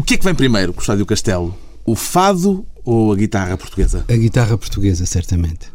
O que é que vem primeiro, Custódio Castelo? O fado ou a guitarra portuguesa? A guitarra portuguesa, certamente.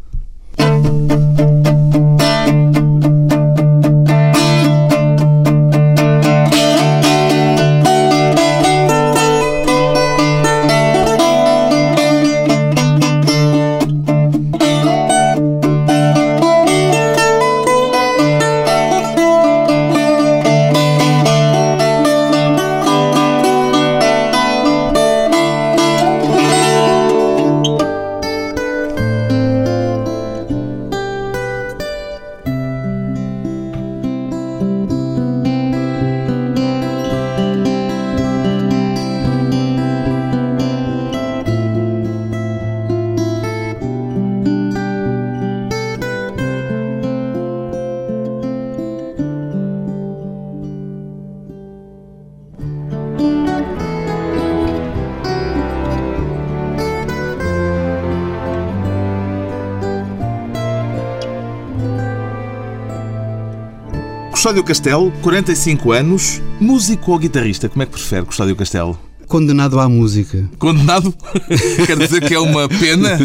Custódio Castelo, 45 anos, músico ou guitarrista? Como é que prefere, Custódio Castelo? Condenado à música. Condenado? Quer dizer que é uma pena?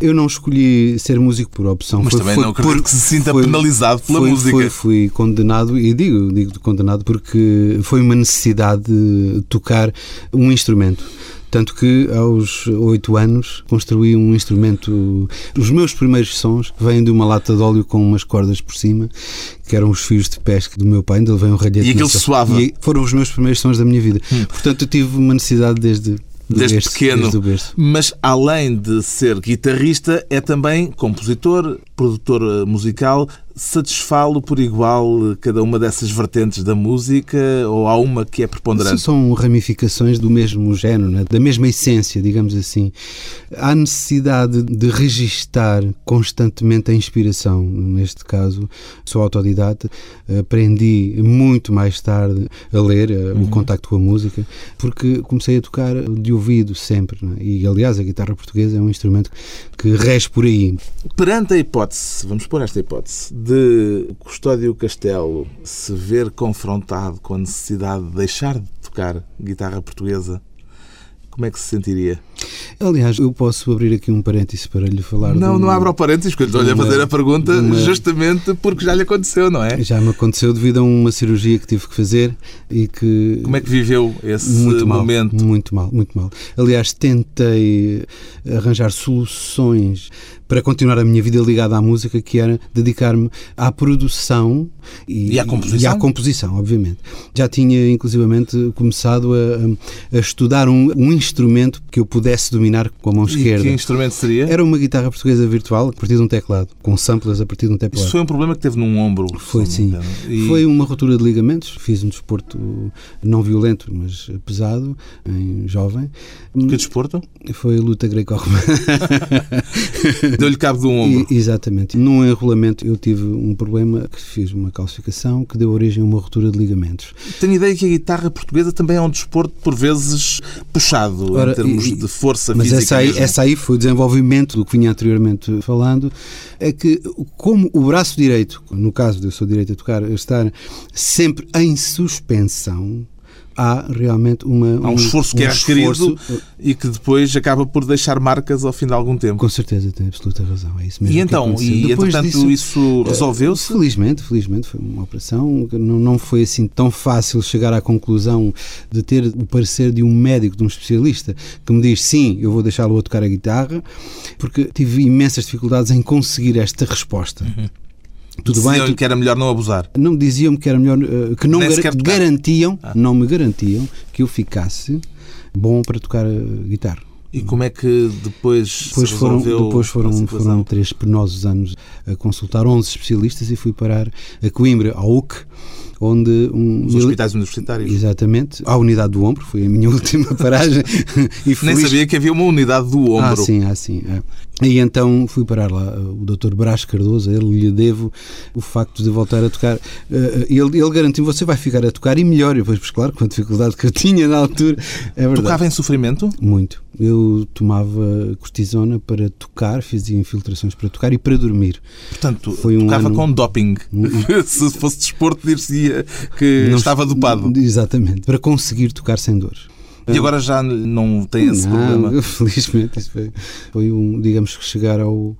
Eu não escolhi ser músico por opção. Mas foi, também foi não acredito por- que se sinta foi- penalizado pela foi- música. foi- fui condenado, e digo, digo condenado porque foi uma necessidade de tocar um instrumento. Tanto que aos oito anos construí um instrumento. Os meus primeiros sons vêm de uma lata de óleo com umas cordas por cima, que eram os fios de pesca do meu pai, onde ele veio um ralhete. E aquilo soava? E foram os meus primeiros sons da minha vida. Portanto, eu tive uma necessidade desde, Desde berço, pequeno. Desde. Mas além de ser guitarrista, é também compositor, produtor eh, musical. Satisfá-lo por igual eh, cada uma dessas vertentes da música ou há uma que é preponderante? São ramificações do mesmo género, né? da mesma essência, digamos assim. Há necessidade de registar constantemente a inspiração. Neste caso, sou autodidata, aprendi muito mais tarde a ler, eh, o contacto com a música, porque comecei a tocar de ouvido sempre. né? E, aliás, a guitarra portuguesa é um instrumento que rege por aí. Perante a hipótese, vamos pôr esta hipótese, de Custódio Castelo se ver confrontado com a necessidade de deixar de tocar guitarra portuguesa, como é que se sentiria? Aliás, eu posso abrir aqui um parêntese para lhe falar. Não, um- não abra o parênteses, que eu estou-lhe a uma- fazer a pergunta uma- justamente porque já lhe aconteceu, não é? Já me aconteceu devido a uma cirurgia que tive que fazer e que. Como é que viveu esse muito mal, momento? Muito mal, muito mal. Aliás, tentei arranjar soluções para continuar a minha vida ligada à música, que era dedicar-me à produção E à composição? e à composição, obviamente. Já tinha, inclusivamente, começado a, a estudar um, um instrumento que eu pudesse dominar com a mão E esquerda. que instrumento seria? Era uma guitarra portuguesa virtual a partir de um teclado, com samplers a partir de um teclado. Isso foi um problema que teve num ombro. Foi sim. E Foi uma ruptura de ligamentos. Fiz um desporto não violento, mas pesado, em jovem. Que desporto? Foi a luta greco-romana. Deu-lhe cabo do ombro. E- Exatamente. Num enrolamento eu tive um problema que fiz uma calcificação que deu origem a uma ruptura de ligamentos. Tenho ideia que a guitarra portuguesa também é um desporto, por vezes, puxado Ora, em termos e- de força Mas física. essa aí, mesmo. essa aí foi o desenvolvimento do que vinha anteriormente falando, é que como o braço direito, no caso de eu sou direito a tocar, estar sempre em suspensão, há realmente uma, Há um esforço que é requerido esforço- e que depois acaba por deixar marcas ao fim de algum tempo. Com certeza, tem absoluta razão. É isso mesmo. E então, e Depois entretanto disso, isso eh, resolveu-se? Felizmente, felizmente foi uma operação que não, não foi assim tão fácil chegar à conclusão de ter o parecer de um médico, de um especialista, que me diz sim, eu vou deixá-lo a tocar a guitarra, porque tive imensas dificuldades em conseguir esta resposta. Tudo bem, Diziam-lhe tu- que era melhor não abusar. não diziam-me que era melhor, eh, que não gar- garantiam, Ah. não me garantiam que eu ficasse bom para tocar eh, guitarra. E como é que depois, Depois se foram, depois foram, foram três penosos anos a consultar 11 especialistas e fui parar a Coimbra, ao UC, onde um, Os hospitais universitários. Exatamente, à unidade do ombro, foi a minha última paragem. e Nem feliz- sabia que havia uma unidade do ombro. Ah, sim, ah, sim. é. E então fui parar lá o Dr. Brás Cardoso, ele lhe devo o facto de voltar a tocar. Eh, Ele, ele garantiu você vai ficar a tocar e melhor. E depois, pois claro, com a dificuldade que eu tinha na altura, é verdade. Tocava em sofrimento? Muito. Eu tomava cortisona para tocar, fazia infiltrações para tocar e para dormir. Portanto, Foi um tocava ano- com doping. Se fosse desporto, que Não- estava dopado. Exatamente. Para conseguir tocar sem dor. E agora já não tem esse não, problema? Felizmente, isso foi, foi um, digamos que chegar ao,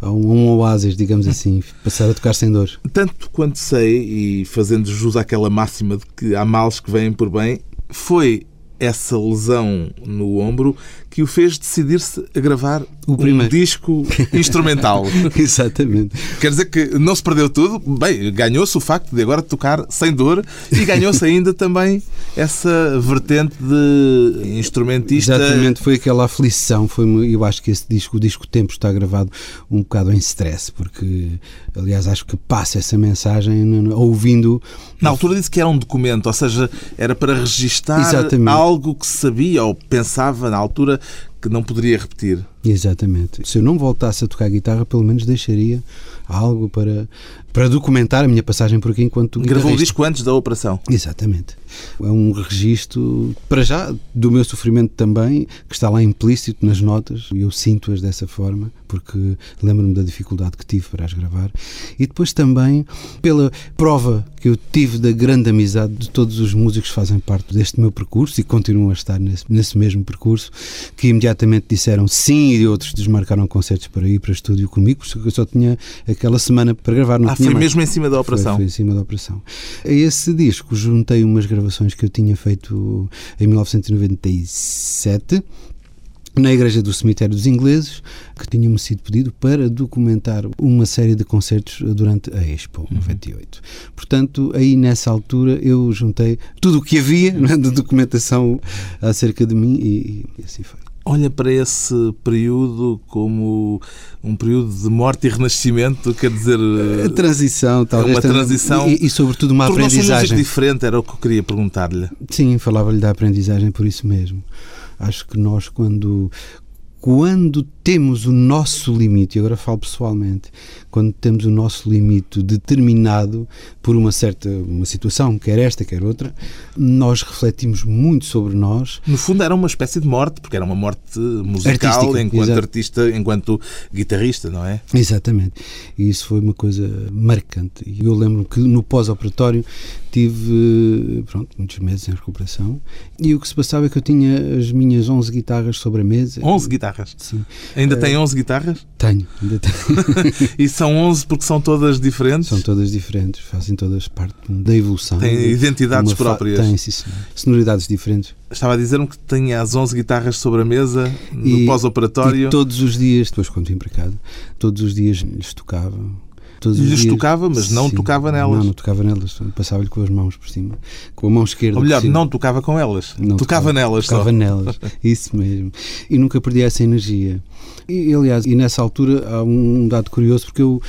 a um, um oásis, digamos assim, passar a tocar sem dor. Tanto quanto sei, e fazendo jus àquela máxima de que há males que vêm por bem, foi essa lesão no ombro que o fez decidir-se a gravar O um primeiro. disco instrumental. Exatamente. Quer dizer que não se perdeu tudo. Bem, ganhou-se o facto de agora tocar sem dor e ganhou-se ainda também essa vertente de instrumentista. Exatamente, foi aquela aflição. Foi, eu acho que esse disco, o disco Tempo, está gravado um bocado em stress, porque, aliás, acho que passa essa mensagem ouvindo. Na altura disse que era um documento, ou seja, era para registar Exatamente. algo que sabia ou pensava na altura que não poderia repetir. Exatamente. Se eu não voltasse a tocar guitarra, pelo menos deixaria algo para, para documentar a minha passagem por aqui enquanto Gravou o disco antes da operação. Exatamente. É um registro, para já, do meu sofrimento também, que está lá implícito nas notas, e eu sinto-as dessa forma, porque lembro-me da dificuldade que tive para as gravar, e depois também pela prova que eu tive da grande amizade de todos os músicos que fazem parte deste meu percurso e continuam a estar nesse, nesse mesmo percurso, que imediatamente disseram sim e outros desmarcaram concertos para ir para estúdio comigo, porque eu só tinha aquela semana para gravar, não Ah, foi mais. mesmo em cima da operação. Foi, foi em cima da operação. A esse disco juntei umas gravações que eu tinha feito em 1997 na Igreja do Cemitério dos Ingleses, que tinha-me sido pedido para documentar uma série de concertos durante a Expo 98. Portanto, aí nessa altura eu juntei tudo o que havia não é, de documentação acerca de mim e, e assim foi. Olha para esse período como um período de morte e renascimento, quer dizer. A transição, talvez. uma transição. E, e sobretudo uma um aprendizagem. diferente, era o que eu queria perguntar-lhe. Sim, falava-lhe da aprendizagem por isso mesmo. Acho que nós, quando, quando temos o nosso limite, e agora falo pessoalmente, quando temos o nosso limite determinado por uma certa uma situação, quer esta, quer outra, nós refletimos muito sobre nós. No fundo era uma espécie de morte, porque era uma morte musical Artística, enquanto exato. artista, enquanto guitarrista, não é? Exatamente. E isso foi uma coisa marcante. E eu lembro que no pós-operatório tive pronto, muitos meses em recuperação e o que se passava é que eu tinha as minhas 11 guitarras sobre a mesa. 11 guitarras. Sim, Ainda Eh, tem 11 guitarras? tenho, ainda tenho. E são 11 porque são todas diferentes? São todas diferentes, fazem todas parte da evolução. Têm de- identidades próprias. Têm, sim, senhor. Sonoridades diferentes. Estava a dizer-me que tinha as 11 guitarras sobre a mesa no pós-operatório. E todos os dias, depois quando vim para casa, todos os dias lhes tocava. Todos os dias- tocava, mas não Sim. tocava nelas. Não, não tocava nelas. Passava-lhe com as mãos por cima. Com a mão esquerda. Ou melhor, não tocava com elas. Não tocava, nelas tocava só. nelas, isso mesmo. E nunca perdi essa energia. E, aliás, e nessa altura há um dado curioso, porque eu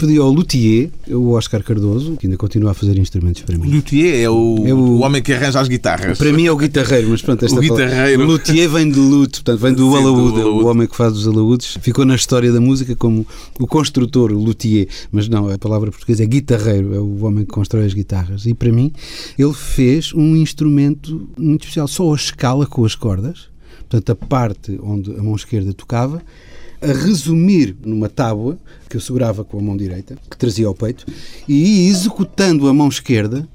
pedi ao luthier, o Oscar Cardoso, que ainda continua a fazer instrumentos para O mim. luthier é o, É o- o homem que arranja as guitarras. Para mim é o guitarreiro, mas pronto, esta O guitarreiro. Luthier vem de luto, portanto, vem do Sim, do alaúde, alaúde. o homem que faz os alaúdes. Ficou na história da música como o construtor, o luthier, mas não, a palavra portuguesa é guitarreiro, é o homem que constrói as guitarras. E para mim, ele fez um instrumento muito especial, só a escala com as cordas, portanto, a parte onde a mão esquerda tocava, a resumir numa tábua que eu segurava com a mão direita, que trazia ao peito, e ia executando a mão esquerda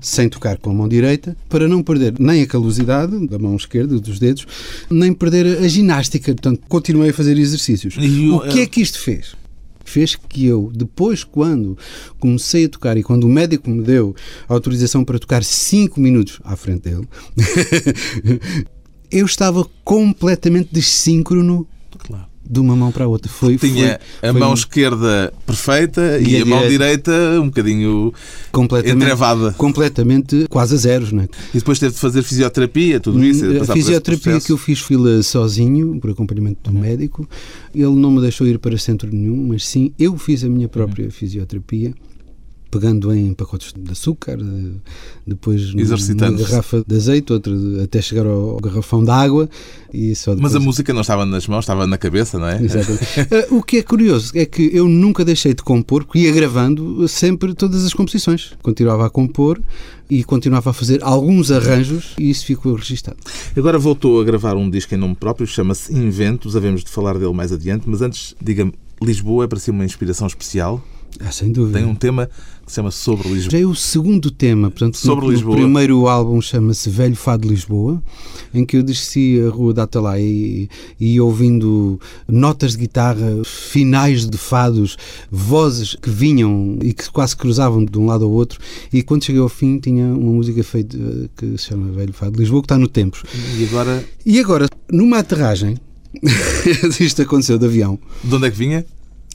sem tocar com a mão direita, para não perder nem a calosidade da mão esquerda, dos dedos, nem perder a ginástica. Portanto, continuei a fazer exercícios. E o- o que é que isto fez? Fez que eu, depois, quando comecei a tocar e quando o médico me deu a autorização para tocar 5 minutos à frente dele, eu estava completamente dessíncrono Claro. De uma mão para a outra. Foi, Tinha foi- a foi mão um- esquerda perfeita e, E a a mão direita- um bocadinho completamente, entrevada. completamente quase a zeros, não é? E depois teve de fazer fisioterapia, tudo isso. a por esse fisioterapia que eu fiz fui-la sozinho, por acompanhamento do médico. Ele não me deixou ir para centro nenhum, mas sim, eu fiz a minha própria fisioterapia, pegando em pacotes de açúcar, de- depois numa garrafa de azeite, outra até chegar ao garrafão de água e só Mas a depois- música não estava nas mãos, estava na cabeça, não é? Exatamente. Eh, o que é curioso é que eu nunca deixei de compor, porque ia gravando sempre todas as composições. Continuava a compor e continuava a fazer alguns arranjos e isso ficou registado. Agora voltou a gravar um disco em nome próprio, chama-se Inventos, havemos de falar dele mais adiante, mas antes, diga-me, Lisboa é para si uma inspiração especial? Ah, sem dúvida. Tem um tema que se chama Sobre Lisboa. Já é o segundo tema, portanto, Sobre no, Lisboa. o primeiro álbum chama-se Velho Fado de Lisboa, em que eu desci a rua da Atalaya e, e ouvindo notas de guitarra, finais de fados, vozes que vinham e que quase cruzavam de um lado ao outro, e quando cheguei ao fim tinha uma música feita eh, que se chama Velho Fado de Lisboa, que está no Tempos. E agora, E agora, numa aterragem, isto aconteceu de avião, de onde é que vinha?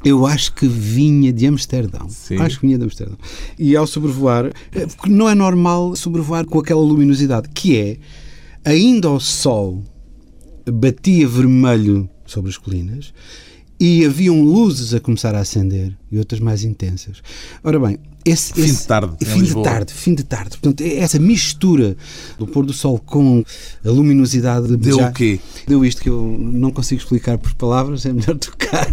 Eu acho que vinha de Amsterdão. Sim. Acho que vinha de Amsterdão. E ao sobrevoar, eh, porque não é normal sobrevoar com aquela luminosidade, que é, ainda o sol batia vermelho sobre as colinas e haviam luzes a começar a acender e outras mais intensas. Ora bem, esse, Fim de esse- tarde, em Fim de tarde, fim de tarde. Portanto, é essa mistura do pôr do sol com a luminosidade de Deu já- o quê? Deu isto que eu não consigo explicar por palavras, é melhor tocar.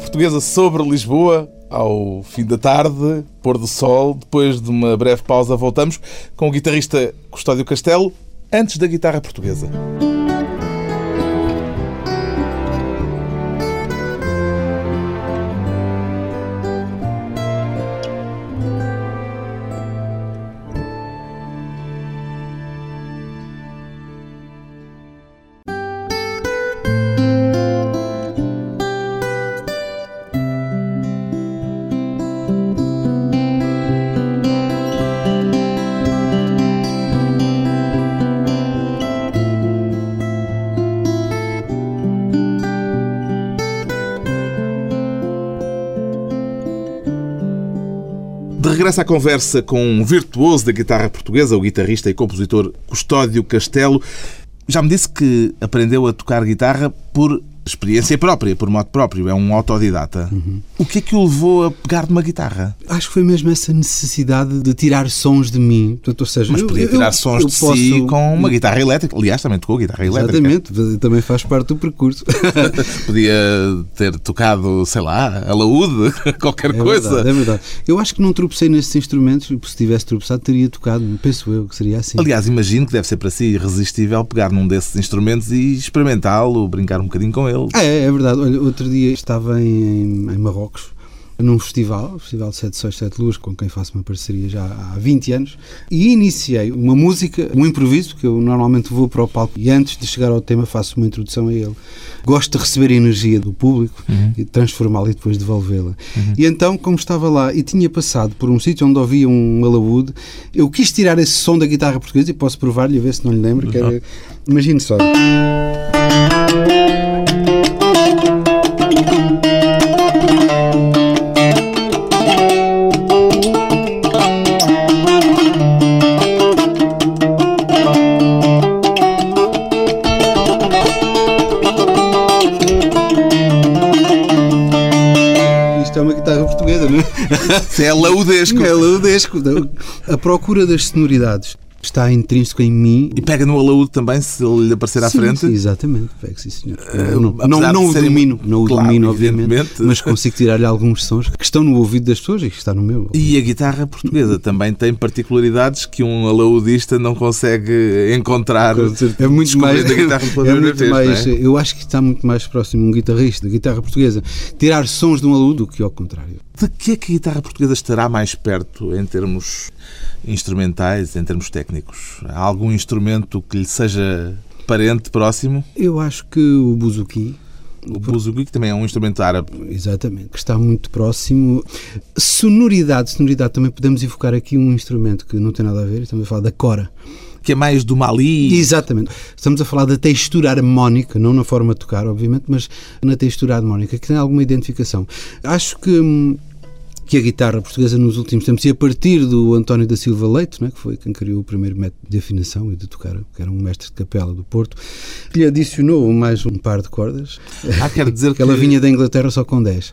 Portuguesa sobre Lisboa, ao fim da tarde, pôr do sol. Depois de uma breve pausa, voltamos com o guitarrista Custódio Castelo, antes da guitarra portuguesa. Regresso à conversa com um virtuoso da guitarra portuguesa, o guitarrista e compositor Custódio Castelo. Já me disse que aprendeu a tocar guitarra por experiência própria, por modo próprio. É um autodidata. O que é que o levou a pegar numa guitarra? Acho que foi mesmo essa necessidade de tirar sons de mim. Portanto, ou seja, Mas eu- podia eu- tirar eu sons de si posso- com uma guitarra elétrica. Aliás, também tocou guitarra elétrica. Exatamente, também faz parte do percurso. Podia ter tocado, sei lá, alaúde, qualquer É coisa. verdade, é verdade. Eu acho que não tropecei nesses instrumentos, se tivesse tropeçado teria tocado, penso eu que seria assim. Aliás, imagino que deve ser para si irresistível pegar num desses instrumentos e experimentá-lo, brincar um bocadinho com ele. É, é verdade. Olha, outro dia estava em, em Marrocos, num festival, o Festival 767 Luz, com quem faço uma parceria já há 20 anos, e iniciei uma música, um improviso, que eu normalmente vou para o palco e antes de chegar ao tema faço uma introdução a ele. Gosto de receber a energia do público e transformá-la e depois devolvê-la. E então, como estava lá e tinha passado por um sítio onde ouvia um alaúde, eu quis tirar esse som da guitarra portuguesa e posso provar-lhe a ver se não lhe lembro. Que era, imagine só. Isso é laudesco. É laudesco. A procura das sonoridades está intrínseco em mim. E pega no alaúde também, se ele lhe aparecer à sim, frente? Sim, exatamente, pega sim, senhor. Uh, não, não, não o domino, não o claro, domino, obviamente, mas consigo tirar-lhe alguns sons que estão no ouvido das pessoas e que está no meu. E a guitarra portuguesa também tem particularidades que um alaudista não consegue encontrar. É muito mais. Da guitarra é muito vez, mais é? Eu acho que está muito mais próximo um guitarrista da guitarra portuguesa tirar sons de um alaúde do que ao contrário. De que é que a guitarra portuguesa estará mais perto em termos instrumentais, em termos técnicos? Há algum instrumento que lhe seja parente, próximo? Eu acho que o buzuki. O buzuki, que também é um instrumento árabe. Exatamente, que está muito próximo. Sonoridade, sonoridade, também podemos evocar aqui um instrumento que não tem nada a ver, estamos a falar da cora que é mais do Mali. Exatamente. Estamos a falar da textura harmónica, não na forma de tocar, obviamente, mas na textura harmónica, que tem alguma identificação. Acho que hum, que a guitarra portuguesa nos últimos tempos, e a partir do António da Silva Leite, né, que foi quem criou o primeiro método de afinação e de tocar, que era um mestre de capela do Porto, lhe adicionou mais um par de cordas. Ah, quer dizer que ela vinha da Inglaterra só com 10.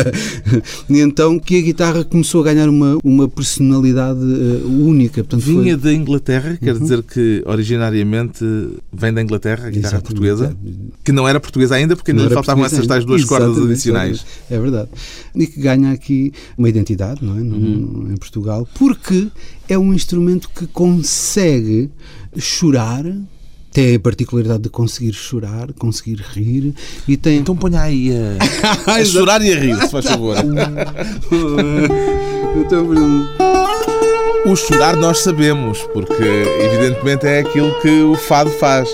e então que a guitarra começou a ganhar uma, uma personalidade uh, única. Portanto, vinha foi... da Inglaterra, quer uhum. dizer que originariamente vem da Inglaterra, a guitarra Exatamente. portuguesa, que não era portuguesa ainda, porque ainda lhe faltavam essas tais duas Exatamente. cordas adicionais. É verdade. E que ganha aqui uma identidade não é? Uhum. em Portugal, porque é um instrumento que consegue chorar tem a particularidade de conseguir chorar, conseguir rir e tem. Então ponha aí a, a chorar e a rir, se faz favor. então, o chorar nós sabemos, porque evidentemente é aquilo que o fado faz.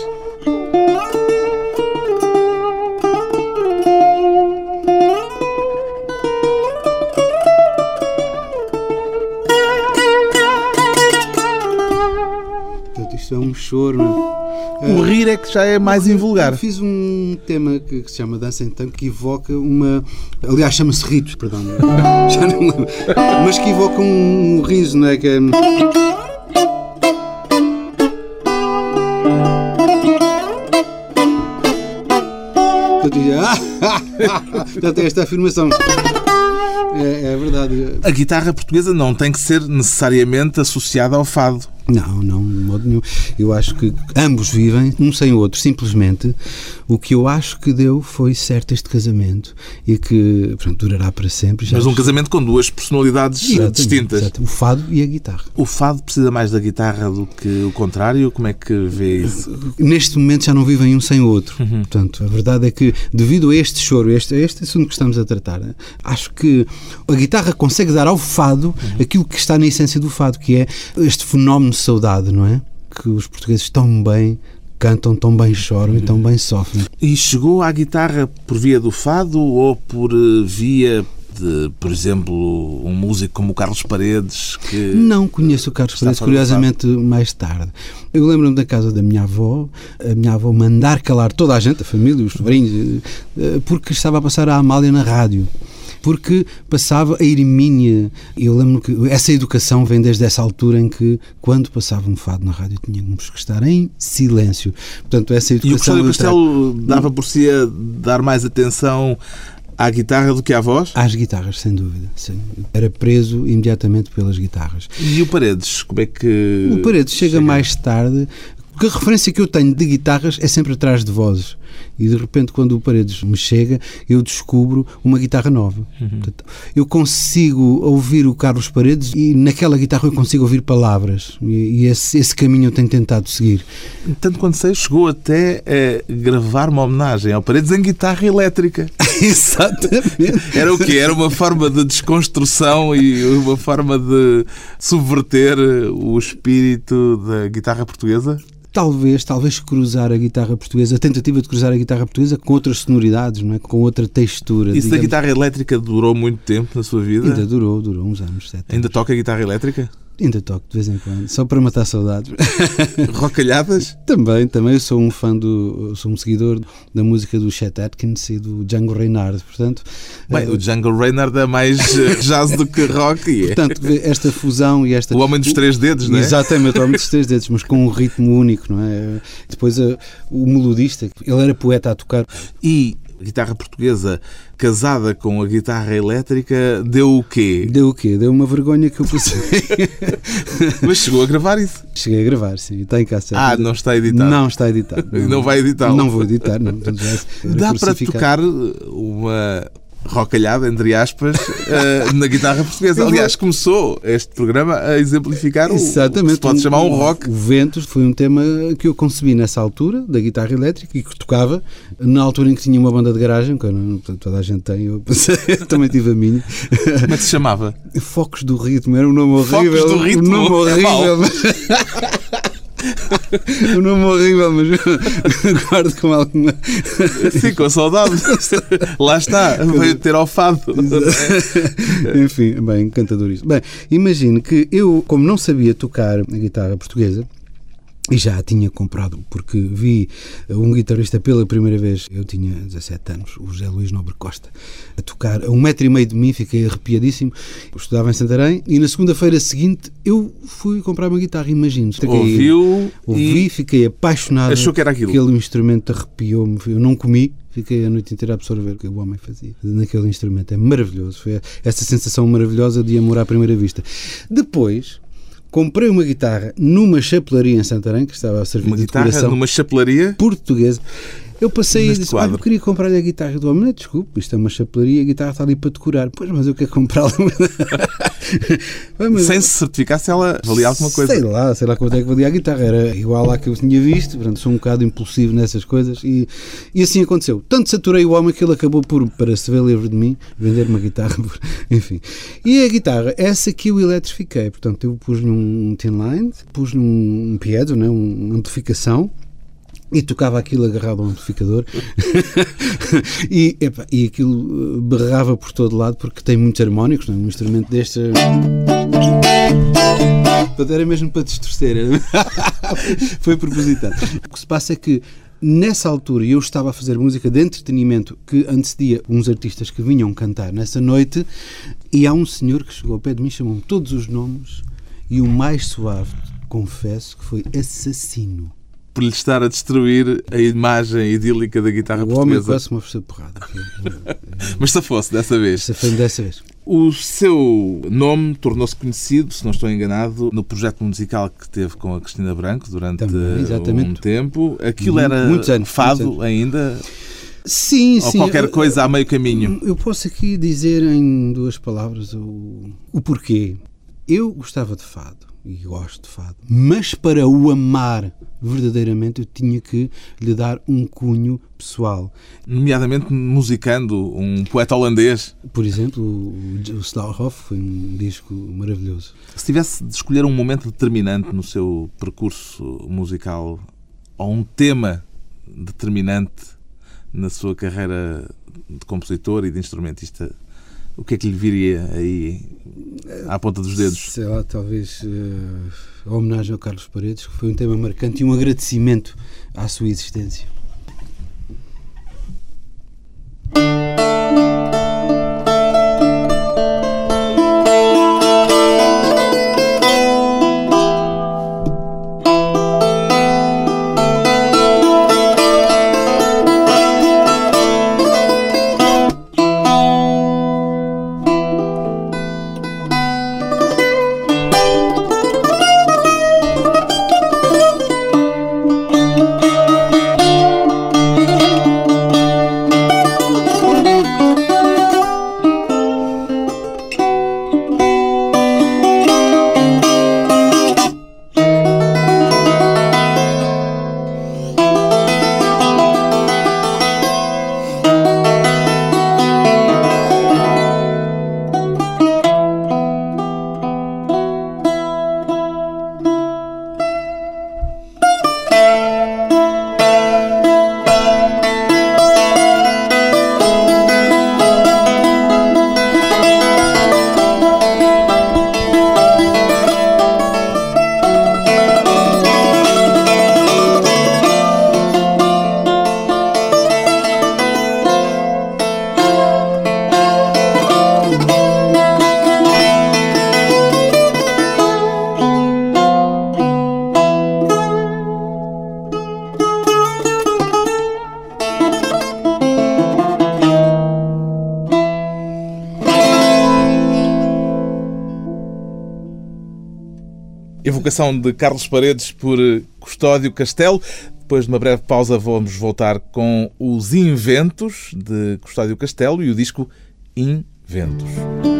Choro. O rir é que já é mais invulgar. Eu fiz um tema que, que, se chama Dança em Tango que evoca uma. Aliás, chama-se Ritos, perdão. Já não lembro. Mas que evoca um riso, não é? Que é... Portanto, esta afirmação. É, é, verdade. A guitarra portuguesa não tem que ser necessariamente associada ao fado. Não, não, de modo nenhum. Eu acho que ambos vivem um sem o outro. Simplesmente o que eu acho que deu foi certo este casamento e que pronto, durará para sempre. Mas um casamento com duas personalidades exatamente, distintas. Exatamente. O fado e a guitarra. O fado precisa mais da guitarra do que o contrário? Como é que vê isso? Neste momento já não vivem um sem o outro. Uhum. Portanto, a verdade é que, devido a este choro, este, este assunto que estamos a tratar, acho que a guitarra consegue dar ao fado uhum. aquilo que está na essência do fado, que é este fenómeno saudade, não é? Que os portugueses tão bem cantam, tão bem choram e tão bem sofrem. E chegou à guitarra por via do fado ou por eh, via de, por exemplo, um músico como o Carlos Paredes? Que não conheço o Carlos Paredes, curiosamente, mais tarde. Eu lembro-me da casa da minha avó, a minha avó mandar calar toda a gente, a família, os sobrinhos, eh, porque estava a passar a Amália na rádio porque passava a Irmínia. Eu lembro que essa educação vem desde essa altura em que, quando passava um fado na rádio, tínhamos que estar em silêncio. Portanto, essa educação. E o Castelo dava por si a dar mais atenção à guitarra do que à voz? Às guitarras, sem dúvida. Sim. Era preso imediatamente pelas guitarras. E o Paredes? Como é que. O Paredes chega, chega mais tarde. Porque a referência que eu tenho de guitarras é sempre atrás de vozes. E de repente, quando o Paredes me chega, eu descubro uma guitarra nova. Uhum. Eu consigo ouvir o Carlos Paredes e naquela guitarra eu consigo ouvir palavras. E, esse, esse, caminho eu tenho tentado seguir. Tanto quando sei, chegou até a gravar uma homenagem ao Paredes em guitarra elétrica. Exatamente. Era o quê? Era uma forma de desconstrução e uma forma de subverter o espírito da guitarra portuguesa? Talvez, talvez cruzar a guitarra portuguesa, a tentativa de cruzar a guitarra portuguesa com outras sonoridades, não é? com outra textura. Isso digamos. da guitarra elétrica durou muito tempo na sua vida? Ainda durou, durou uns anos, sete Ainda anos. toca guitarra elétrica? Ainda toco de vez em quando, só para matar saudades. Rocalhadas? também, também. Eu sou um fã do. sou um seguidor da música do Chet Atkins e do Django Reinhardt, portanto. Bem, uh, o Django Reinhardt é mais eh, jazz do que rock. E é. Portanto, esta fusão e esta. O homem dos três dedos, não é? Exatamente, o homem dos três dedos, mas com um ritmo único, não é? Depois uh, o melodista, ele era poeta a tocar. E guitarra portuguesa casada com a guitarra elétrica deu o quê? Deu o quê? Deu uma vergonha que eu passei. Mas chegou a gravar isso? Cheguei a gravar, sim. Está em casa. Ah, não está editado? Não está editado. Não, não vai editar? Não vou editar, não. Dá para tocar uma rocalhada, entre aspas, uh, na guitarra portuguesa. Aliás, começou este programa a exemplificar Exatamente. o que se pode chamar um rock. O Ventos foi um tema que eu concebi nessa altura, da guitarra elétrica, e que tocava na altura em que tinha uma banda de garagem, que não, toda a gente tem, eu, eu também tive a minha. Como é que se chamava? Focos do Ritmo, era um nome horrível. Focos do Ritmo? Um nome é horrível. o nome horrível, mas guardo com alguma. Sim, com saudade. Lá está, veio ter ao fado. Enfim, bem, encantador isto. Bem, imagine que eu, como não sabia tocar a guitarra portuguesa, e já a tinha comprado porque vi um guitarrista pela primeira vez, eu tinha 17 anos, o José Luís Nobre Costa, a tocar a um metro e meio de mim, fiquei arrepiadíssimo. Eu estudava em Santarém e na segunda-feira seguinte eu fui comprar uma guitarra, imagino. Ouviu? Ouvi, e... fiquei apaixonado. Achou que era aquilo? Aquele instrumento arrepiou-me, eu não comi, fiquei a noite inteira a absorver o que o homem fazia naquele instrumento. É maravilhoso. Foi essa sensação maravilhosa de amor à primeira vista. Depois, comprei uma guitarra numa chapelaria em Santarém, que estava a servir uma de guitarra decoração. numa chapelaria? Portuguesa. Eu passei e disse, ah, eu queria comprar-lhe a guitarra do homem. Desculpe, isto é uma chapelaria, a guitarra está ali para decorar. Pois, mas eu quero comprá-la. Sem se certificar se ela valia alguma coisa. Sei lá, sei lá quanto é que valia a guitarra. Era igual à que eu tinha visto, portanto sou um bocado impulsivo nessas coisas e, e assim aconteceu. Tanto saturei o homem que ele acabou por, para se ver livre de mim, vender uma guitarra, enfim. E a guitarra, essa que eu eletrifiquei, portanto eu pus-lhe um tin line, pus-lhe um piezo, né, uma amplificação, e tocava aquilo agarrado ao amplificador. E, epa, e aquilo eh, berrava por todo lado porque tem muitos harmónicos, não é? um instrumento deste era mesmo para distorcer. Foi propositado. O que se passa é que Nessa altura eu estava a fazer música de entretenimento que antecedia uns artistas que vinham cantar nessa noite e há um senhor que chegou ao pé de mim, chamou-me todos os nomes e o mais suave, confesso, que foi assassino por lhe estar a destruir a imagem idílica da guitarra o portuguesa. O homem quase me ofereceu porrada. Mas se fosse dessa vez. Se foi dessa vez. O seu nome tornou-se conhecido, se não estou enganado, no projeto musical que teve com a Cristina Branco durante Também, um tempo. Aquilo era muitos anos, fado muitos anos. ainda? Sim, Ou sim. qualquer coisa a meio caminho? Eu posso aqui dizer em duas palavras o, o porquê. Eu gostava de fado e gosto de fado, mas para o amar verdadeiramente eu tinha que lhe dar um cunho pessoal. Nomeadamente musicando um poeta holandês. Por exemplo, o Slauhoff foi um disco maravilhoso. Se tivesse de escolher um momento determinante no seu percurso musical ou um tema determinante na sua carreira de compositor e de instrumentista, o que é que lhe viria aí à ponta dos dedos? Sei lá, talvez uh, a homenagem ao Carlos Paredes, que foi um tema marcante e um agradecimento à sua existência. Evocação de Carlos Paredes por Custódio Castelo. Depois de uma breve pausa, vamos voltar com os Inventos de Custódio Castelo e o disco Inventos.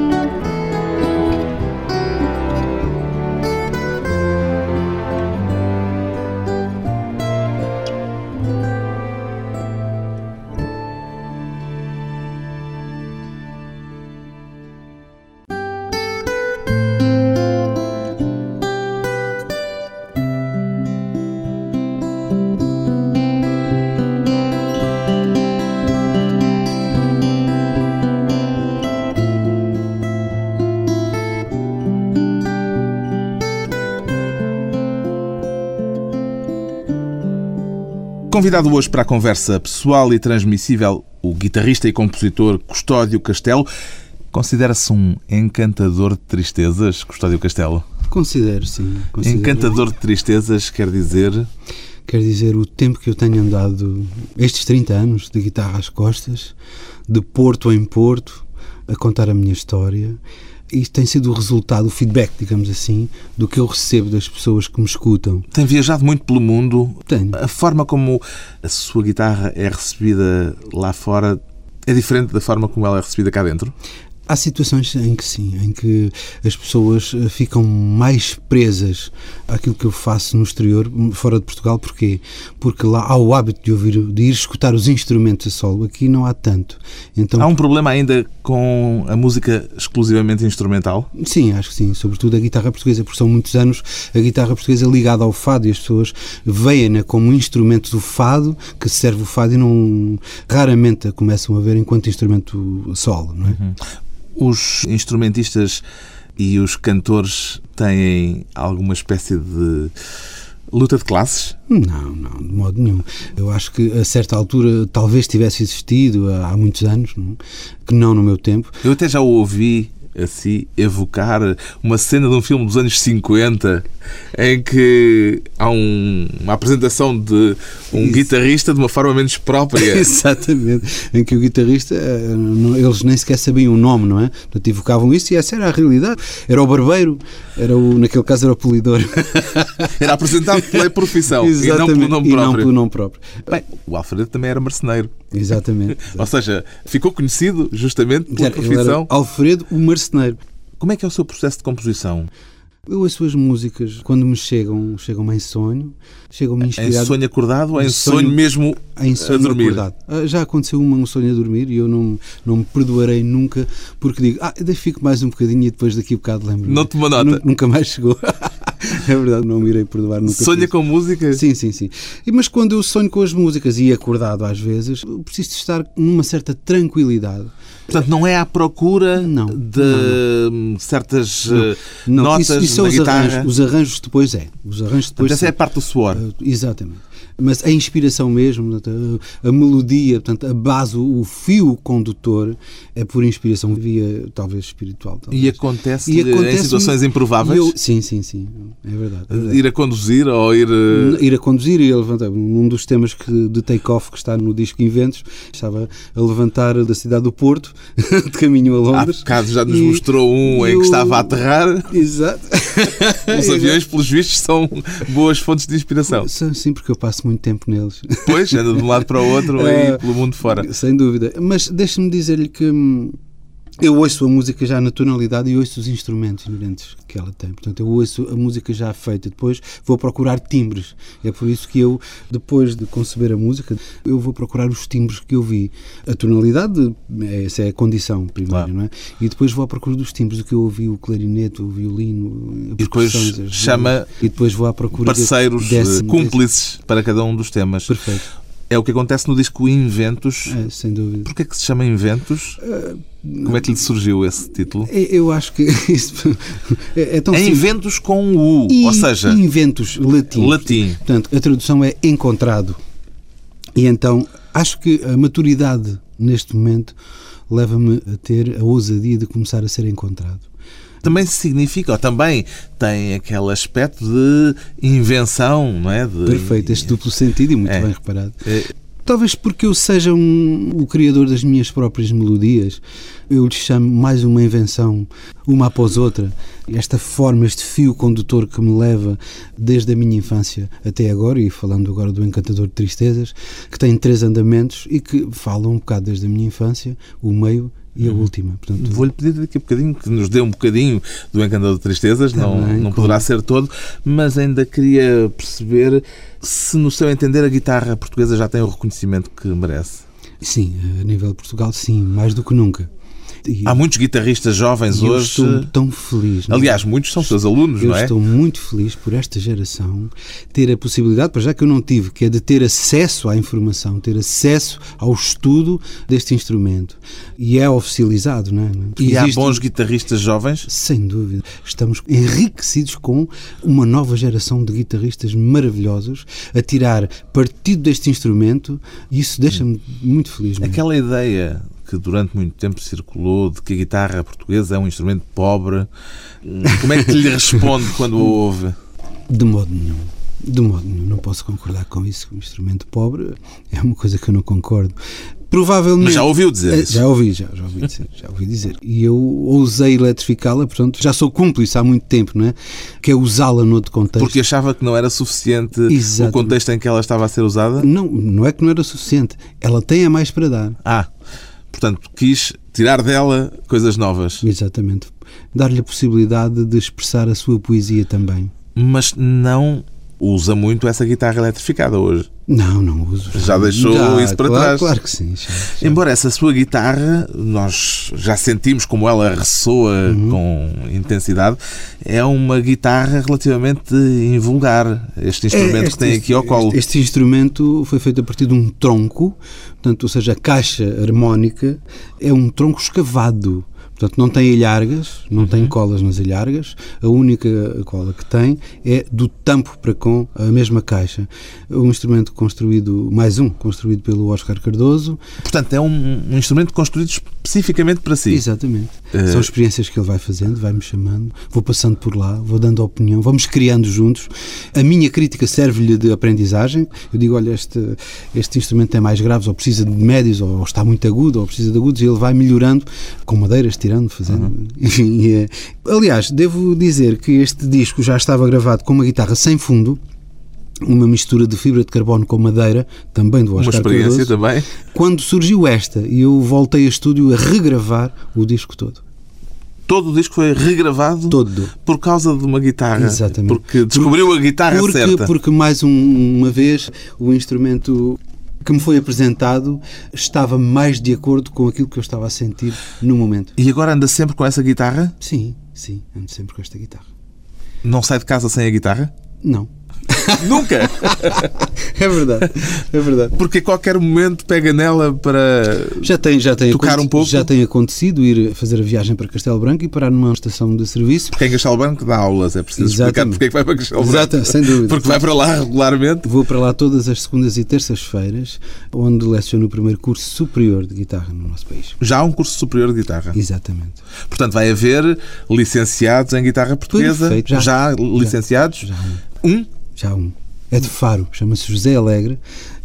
Convidado hoje para a conversa pessoal e transmissível, o guitarrista e compositor Custódio Castelo. Considera-se um encantador de tristezas, Custódio Castelo? Considero, sim. Considero. Encantador de tristezas quer dizer? Quer dizer o tempo que eu tenho andado, estes 30 anos de guitarra às costas, de porto em porto, a contar a minha história isto tem sido o resultado, o feedback, digamos assim, do que eu recebo das pessoas que me escutam. Tem viajado muito pelo mundo. Tenho. A forma como a sua guitarra é recebida lá fora é diferente da forma como ela é recebida cá dentro? Há situações em que sim, em que as pessoas eh, ficam mais presas àquilo que eu faço no exterior, fora de Portugal. Porquê? Porque lá há o hábito de ouvir, de ir escutar os instrumentos a solo. Aqui não há tanto. Então, há um problema ainda com a música exclusivamente instrumental? Sim, acho que sim. Sobretudo a guitarra portuguesa, porque são muitos anos a guitarra portuguesa ligada ao fado e as pessoas veem-na como um instrumento do fado, que serve o fado e não raramente a começam a ver enquanto instrumento solo, não é? Uhum. Os instrumentistas e os cantores têm alguma espécie de luta de classes? Não, não, de modo nenhum. Eu acho que a certa altura talvez tivesse existido há muitos anos, não? que não no meu tempo. Eu até já ouvi assim, evocar uma cena de um filme dos anos 50 em que há um, uma apresentação de um Isso. guitarrista de uma forma menos própria. Exatamente. Em que o guitarrista, eh, eles nem sequer sabiam o nome, não é? Portanto, evocavam isso e essa era a realidade. Era o barbeiro, era o, naquele caso era o polidor. Era apresentado pela profissão Exatamente. e não pelo nome próprio. Não pelo nome próprio. Bem, o Alfredo também era marceneiro. Exatamente. Ou seja, ficou conhecido justamente pela profissão. Alfredo, o marceneiro. Como é que é o seu processo de composição? Eu ouço as músicas quando me chegam, chegam-me em sonho, chegam-me inspirado. Em sonho acordado ou em sonho, sonho mesmo em sonho a dormir? Acordado. Ah, já aconteceu uma, um sonho a dormir e eu não, não me perdoarei nunca porque digo, ah, fico mais um bocadinho e depois daqui a bocado lembro. Não tomou nota? Nunca mais chegou. é verdade, não me irei perdoar nunca. Sonha com música? Sim, sim, sim. E, mas quando eu sonho com as músicas e acordado às vezes, preciso de estar numa certa tranquilidade. Portanto, não é à procura não, de não. certas não. Eh, notas isso, isso da guitarra? Arranjos, os arranjos depois é. Os arranjos depois essa é a parte do suor. Uh, exatamente mas a inspiração mesmo, a, a, melodia, portanto, a base, o fio condutor é por inspiração via talvez espiritual. Talvez. E acontece, e acontece em situações improváveis? Eu, sim, sim, sim, é verdade, é verdade. Ir a conduzir ou ir... Eh, ir a conduzir e a levantar. Um dos temas que, de take-off que está no disco Inventos, estava a levantar da cidade do Porto, de caminho a Londres. Há bocado já nos e, mostrou um em que estava a aterrar. Exato. Os aviões, pelos vistos, são boas fontes de inspiração. Sim, porque eu passo muito tempo neles. Pois, anda de um lado para o outro e é, pelo mundo fora. Sem dúvida. Mas deixe-me dizer-lhe que hum, eu ouço a música já na tonalidade e ouço os instrumentos inerentes que ela tem. Portanto, eu ouço a música já feita. Depois vou procurar timbres. É por isso que eu, depois de conceber a música, eu vou procurar os timbres que eu vi. A tonalidade, essa é a condição primária, claro. não é? E depois vou à procura dos timbres, do que eu ouvi, o clarinete, o violino, a E depois chama e depois vou à procura parceiros, desse, cúmplices desse... para cada um dos temas. Perfeito. É o que acontece no disco Inventos. É, sem dúvida. Porquê é que se chama Inventos? Uh, Como é que lhe surgiu esse título? É, eu acho que isso é, é tão é Inventos com U, ou seja... Inventos, latim. Latim. Portanto, a tradução é encontrado. E então, acho que a maturidade, neste momento, leva-me a ter a ousadia de começar a ser encontrado também significa, ou também tem aquele aspecto de invenção, não é? De... Perfeito, este duplo sentido e muito é. bem reparado. É. Talvez porque eu seja um, o criador das minhas próprias melodias, eu lhe chamo mais uma invenção, uma após outra. Esta forma, este fio condutor que me leva desde a minha infância até agora, e falando agora do Encantador de Tristezas, que tem três andamentos e que fala um bocado desde a minha infância, o meio e a última. Portanto, Vou-lhe pedir daqui a bocadinho que nos dê um bocadinho do Encantador de Tristezas, não, não poderá ser todo, mas ainda queria perceber se, no seu entender, a guitarra portuguesa já tem o reconhecimento que merece. Sim, a nível de Portugal, sim, mais do que nunca. Há muitos guitarristas jovens eu hoje. Estou tão feliz. Aliás, muitos são seus alunos, eu não é? Estou muito feliz por esta geração ter a possibilidade, para já que eu não tive, que é de ter acesso à informação, ter acesso ao estudo deste instrumento. E é oficializado, não é? E Existe... há bons guitarristas jovens? Sem dúvida. Estamos enriquecidos com uma nova geração de guitarristas maravilhosos a tirar partido deste instrumento e isso deixa-me muito feliz. Mesmo. Aquela ideia que durante muito tempo circulou de que a guitarra portuguesa é um instrumento pobre. Como é que lhe responde quando o ouve? De modo nenhum. De modo nenhum. Não posso concordar com isso. Um instrumento pobre é uma coisa que eu não concordo. Provavelmente. Mas já ouviu dizer eh, isso? Já ouvi, já, já ouvi dizer, já ouvi dizer. E eu ousei eletrificá-la, portanto, já sou cúmplice há muito tempo, não é? Que é usá-la noutro contexto. Porque achava que não era suficiente Exatamente. o contexto em que ela estava a ser usada? Não, não é que não era suficiente. Ela tem a mais para dar. Ah. Portanto, quis tirar dela coisas novas. Exatamente. Dar-lhe a possibilidade de expressar a sua poesia também. Mas não usa muito essa guitarra eletrificada hoje. Não, não uso. Já deixou já, isso para claro, trás. Claro que sim. Já, já. Embora essa sua guitarra, nós já sentimos como ela ressoa uhum. com intensidade, é uma guitarra relativamente invulgar. Este instrumento é, este, que tem aqui ao colo. Este, este, instrumento foi feito a partir de um tronco, portanto, ou seja, a caixa harmónica é um tronco escavado. Portanto, não tem ilhargas, não uhum. tem colas nas ilhargas. A única cola que tem é do tampo para com a mesma caixa. Um instrumento construído, mais um, construído pelo Oscar Cardoso. Portanto, é um, um instrumento construído especificamente para si. Exatamente. Uh... São experiências que ele vai fazendo, vai-me chamando, vou passando por lá, vou dando opinião, vamos criando juntos. A minha crítica serve-lhe de aprendizagem. Eu digo, olha, este, este instrumento tem mais graves, ou precisa de médios, ou está muito agudo, ou precisa de agudos, e ele vai melhorando com madeiras, tirando, fazendo. Uhum. Enfim, é... aliás, devo dizer que este disco já estava gravado com uma guitarra sem fundo uma mistura de fibra de carbono com madeira, também do Oscar Uma experiência Cardoso, também. Quando surgiu esta, eu voltei a estúdio a regravar o disco todo. Todo o disco foi regravado todo. por causa de uma guitarra. Exatamente. Porque descobriu a guitarra porque, certa. Porque, mais um, uma vez, o instrumento que me foi apresentado estava mais de acordo com aquilo que eu estava a sentir no momento. E agora anda sempre com essa guitarra? Sim, sim, ando sempre com esta guitarra. Não sai de casa sem a guitarra? Não. Nunca! é verdade, é verdade. Porque a qualquer momento pega nela para já tem, já tem tocar um pouco. Já tem acontecido ir fazer a viagem para Castelo Branco e parar numa estação de serviço. Porque em Castelo Branco dá aulas, é preciso Exatamente. explicar porque é que vai para Castelo Branco. Exato, sem dúvida. Porque vai para lá regularmente. Vou para lá todas as segundas e terças-feiras, onde leciono o primeiro curso superior de guitarra no nosso país. Já há um curso superior de guitarra? Exatamente. Portanto, vai haver licenciados em guitarra portuguesa? Perfeito. Já, já licenciados? Já. Um? Já um. É de Faro, chama-se José Alegre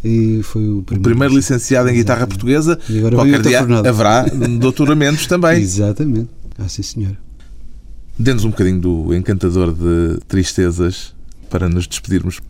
e foi o primeiro, o primeiro licenciado em guitarra portuguesa. E agora Qualquer dia haverá doutoramentos também. Exatamente. Ah, sim, senhora. Dê-nos um bocadinho do encantador de tristezas para nos despedirmos.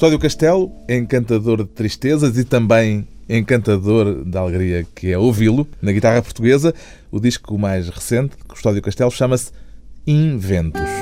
Custódio Castelo, encantador de tristezas e também encantador de alegria que é ouvi-lo na guitarra portuguesa. O disco mais recente, Custódio Castelo, chama-se Inventos.